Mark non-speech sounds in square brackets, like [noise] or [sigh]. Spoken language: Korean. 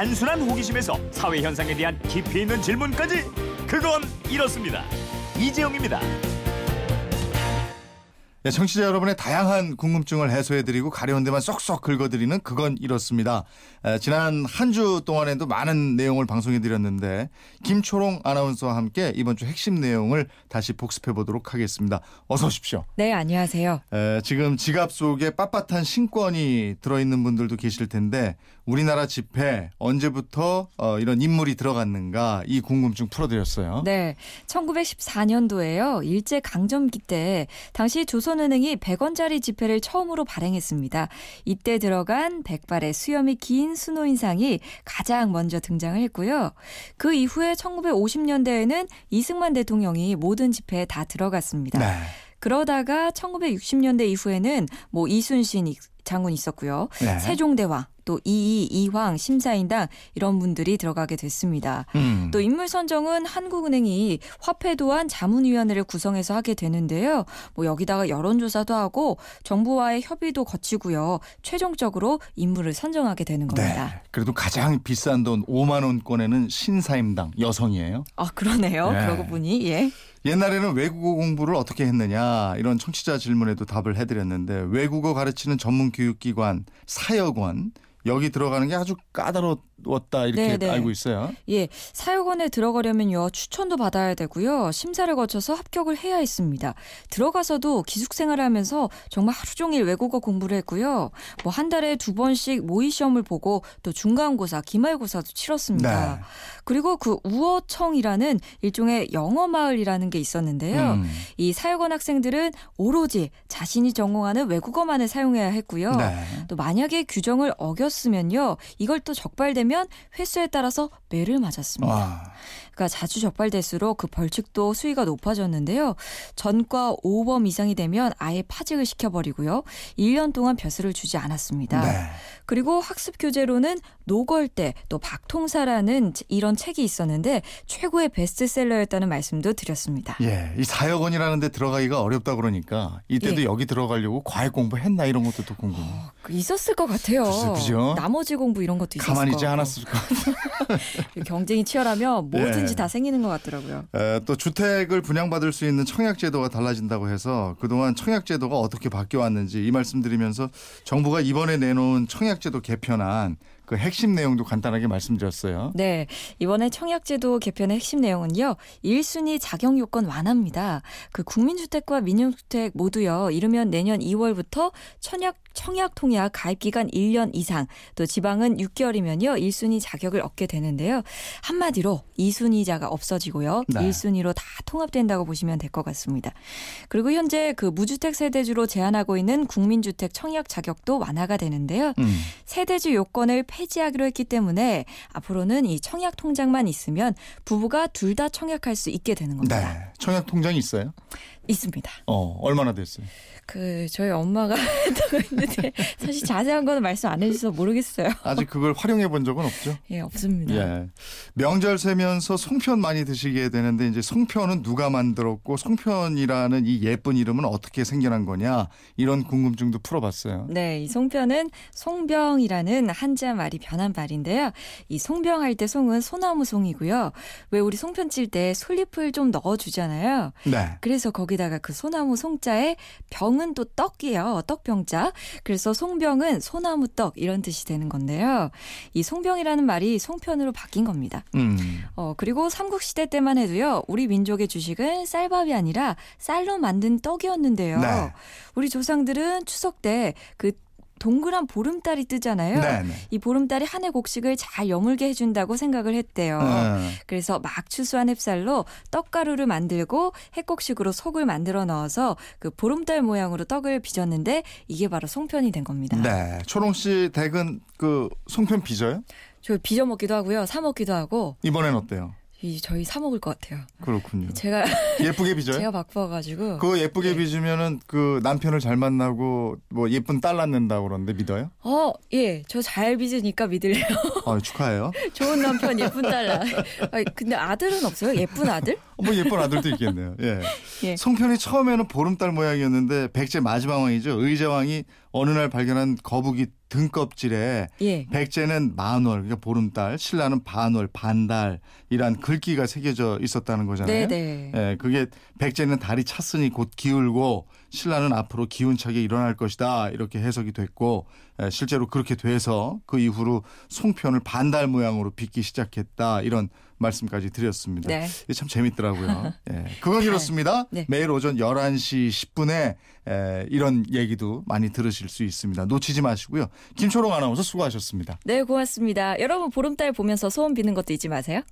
단순한 호기심에서 사회 현상에 대한 깊이 있는 질문까지 그건 이렇습니다. 이재용입니다. 네, 청취자 여러분의 다양한 궁금증을 해소해드리고 가려운 데만 쏙쏙 긁어드리는 그건 이렇습니다. 에, 지난 한 주 동안에도 많은 내용을 방송해드렸는데 김초롱 아나운서와 함께 이번 주 핵심 내용을 다시 복습해보도록 하겠습니다. 어서 오십시오. 네, 안녕하세요. 에, 지금 지갑 속에 빳빳한 신권이 들어있는 분들도 계실 텐데 우리나라 집회 언제부터 어, 이런 인물이 들어갔는가 이 궁금증 풀어드렸어요. 네, 1914년도에요. 일제 강점기 때 당시 조선 은행이 100원짜리 지폐를 처음으로 발행했습니다. 이때 들어간 백발의 수염이 긴 순호 인상이 가장 먼저 등장을 했고요. 그 이후에 1950년대에는 이승만 대통령이 모든 지폐에 다 들어갔습니다. 네. 그러다가 1960년대 이후에는 뭐 이순신 장군 있었고요. 네. 세종대왕 또 이이, 이황, 심사인당 이런 분들이 들어가게 됐습니다. 음. 또 인물 선정은 한국은행이 화폐도안 자문위원회를 구성해서 하게 되는데요. 뭐 여기다가 여론조사도 하고 정부와의 협의도 거치고요. 최종적으로 인물을 선정하게 되는 겁니다. 네. 그래도 가장 비싼 돈 5만 원권에는 신사임당 여성이에요. 아 그러네요. 네. 그러고 보니 예. 옛날에는 외국어 공부를 어떻게 했느냐 이런 청취자 질문에도 답을 해드렸는데 외국어 가르치는 전문 교육기관 사역원 여기 들어가는 게 아주 까다로웠다 이렇게 네, 네. 알고 있어요. 예, 사육원에 들어가려면요 추천도 받아야 되고요 심사를 거쳐서 합격을 해야 했습니다. 들어가서도 기숙 생활을 하면서 정말 하루 종일 외국어 공부를 했고요. 뭐 한 달에 두 번씩 모의 시험을 보고 또 중간고사, 기말고사도 치렀습니다. 네. 그리고 그 우어청이라는 일종의 영어 마을이라는 게 있었는데요. 음. 이 사육원 학생들은 오로지 자신이 전공하는 외국어만을 사용해야 했고요. 네. 또 만약에 규정을 어 겼으면요. 이걸 또 적발되면 횟수에 따라서 매를 맞았습니다. 와. 그러니까 자주 적발될수록 그 벌칙도 수위가 높아졌는데요. 전과 5범 이상이 되면 아예 파직을 시켜버리고요. 1년 동안 벼슬을 주지 않았습니다. 네. 그리고 학습 교재로는 노걸대 또 박통사라는 이런 책이 있었는데 최고의 베스트셀러였다는 말씀도 드렸습니다. 예, 이 사역원이라는 데 들어가기가 어렵다 그러니까 이때도 예. 여기 들어가려고 과외 공부했나 이런 것도 또 궁금해. 요그 있었을 것 같아요. 그죠? 나머지 공부 이런 것도 있었을 가만히 것 있지. 않았을 것 같아요. [laughs] 경쟁이 치열하면 뭐든지 예. 다 생기는 것 같더라고요. 에, 또 주택을 분양받을 수 있는 청약제도가 달라진다고 해서 그동안 청약제도가 어떻게 바뀌어 왔는지 이 말씀드리면서 정부가 이번에 내놓은 청약제도 개편안 그 핵심 내용도 간단하게 말씀드렸어요. 네. 이번에 청약제도 개편의 핵심 내용은요. 1순위 자격 요건 완화입니다. 그 국민주택과 민영주택 모두요. 이르면 내년 2월부터 청약 청약 통약 가입 기간 1년 이상 또 지방은 6개월이면요. 1순위 자격을 얻게 되는데요. 한마디로 2순위자가 없어지고요. 네. 1순위로 다 통합된다고 보시면 될 것 같습니다. 그리고 현재 그 무주택 세대주로 제한하고 있는 국민주택 청약 자격도 완화가 되는데요. 음. 세대주 요건을 폐지하기로 했기 때문에 앞으로는 이 청약 통장만 있으면 부부가 둘 다 청약할 수 있게 되는 겁니다. 네. 청약 통장이 있어요? 있습니다. 어, 얼마나 됐어요? 그 저희 엄마가 [laughs] 했는데 [laughs] 사실 자세한 거는 말씀 안 해주셔서 모르겠어요. 아직 그걸 활용해 본 적은 없죠? 예, 없습니다. 예. 명절 세면서 송편 많이 드시게 되는데 이제 송편은 누가 만들었고 송편이라는 이 예쁜 이름은 어떻게 생겨난 거냐 이런 궁금증도 풀어봤어요. 네, 이 송편은 송병이라는 한자 말이 변한 말인데요. 이 송병 할 때 송은 소나무 송이고요. 왜 우리 송편 찔때 솔잎을 좀 넣어주잖아요. 네. 그래서 거기다가 그 소나무 송자에 병은 또 떡이에요. 떡병자. 그래서 송병은 소나무 떡 이런 뜻이 되는 건데요. 이 송병이라는 말이 송편으로 바뀐 겁니다. 음. 어, 그리고 삼국시대 때만 해도요, 우리 민족의 주식은 쌀밥이 아니라 쌀로 만든 떡이었는데요. 네. 우리 조상들은 추석 때 그 동그란 보름달이 뜨잖아요. 네, 네. 이 보름달이 한 해 곡식을 잘 여물게 해준다고 생각을 했대요. 어. 그래서 막 추수한 햅쌀로 떡가루를 만들고 핵곡식으로 속을 만들어 넣어서 그 보름달 모양으로 떡을 빚었는데 이게 바로 송편이 된 겁니다. 네. 초롱 씨 댁은 그 송편 빚어요? 저 빚어 먹기도 하고요, 사 먹기도 하고 이번엔 어때요? 이 저희 사 먹을 것 같아요. 그렇군요. 제가 [laughs] 예쁘게 빚어요? 제가 바빠가지고 그거 예쁘게 네. 빚으면은 그 남편을 잘 만나고 뭐 예쁜 딸 낳는다고 그러는데 믿어요? 어, 예, 저 잘 빚으니까 믿을래요. [laughs] 아, 축하해요. [laughs] 좋은 남편, 예쁜 딸. 나. 아니, 근데 아들은 없어요? 예쁜 아들? 뭐 예쁜 아들도 있겠네요. 예. 예. 송편이 처음에는 보름달 모양이었는데 백제 마지막 왕이죠. 의제왕이 어느 날 발견한 거북이 등껍질에 예. 백제는 만월, 그러니까 보름달, 신라는 반월, 반달 이란 글귀가 새겨져 있었다는 거잖아요. 네네. 예, 그게 백제는 달이 찼으니 곧 기울고 신라는 앞으로 기운차게 일어날 것이다 이렇게 해석이 됐고 예, 실제로 그렇게 돼서 그 이후로 송편을 반달 모양으로 빚기 시작했다 이런 말씀까지 드렸습니다. 네. 참 재밌더라고요. [laughs] 예, 그건 이렇습니다. 네. 매일 오전 11시 10분에 에, 이런 얘기도 많이 들으실 수 있습니다. 놓치지 마시고요. 김초롱 아나운서 수고하셨습니다. 네, 고맙습니다. 여러분 보름달 보면서 소원 비는 것도 잊지 마세요.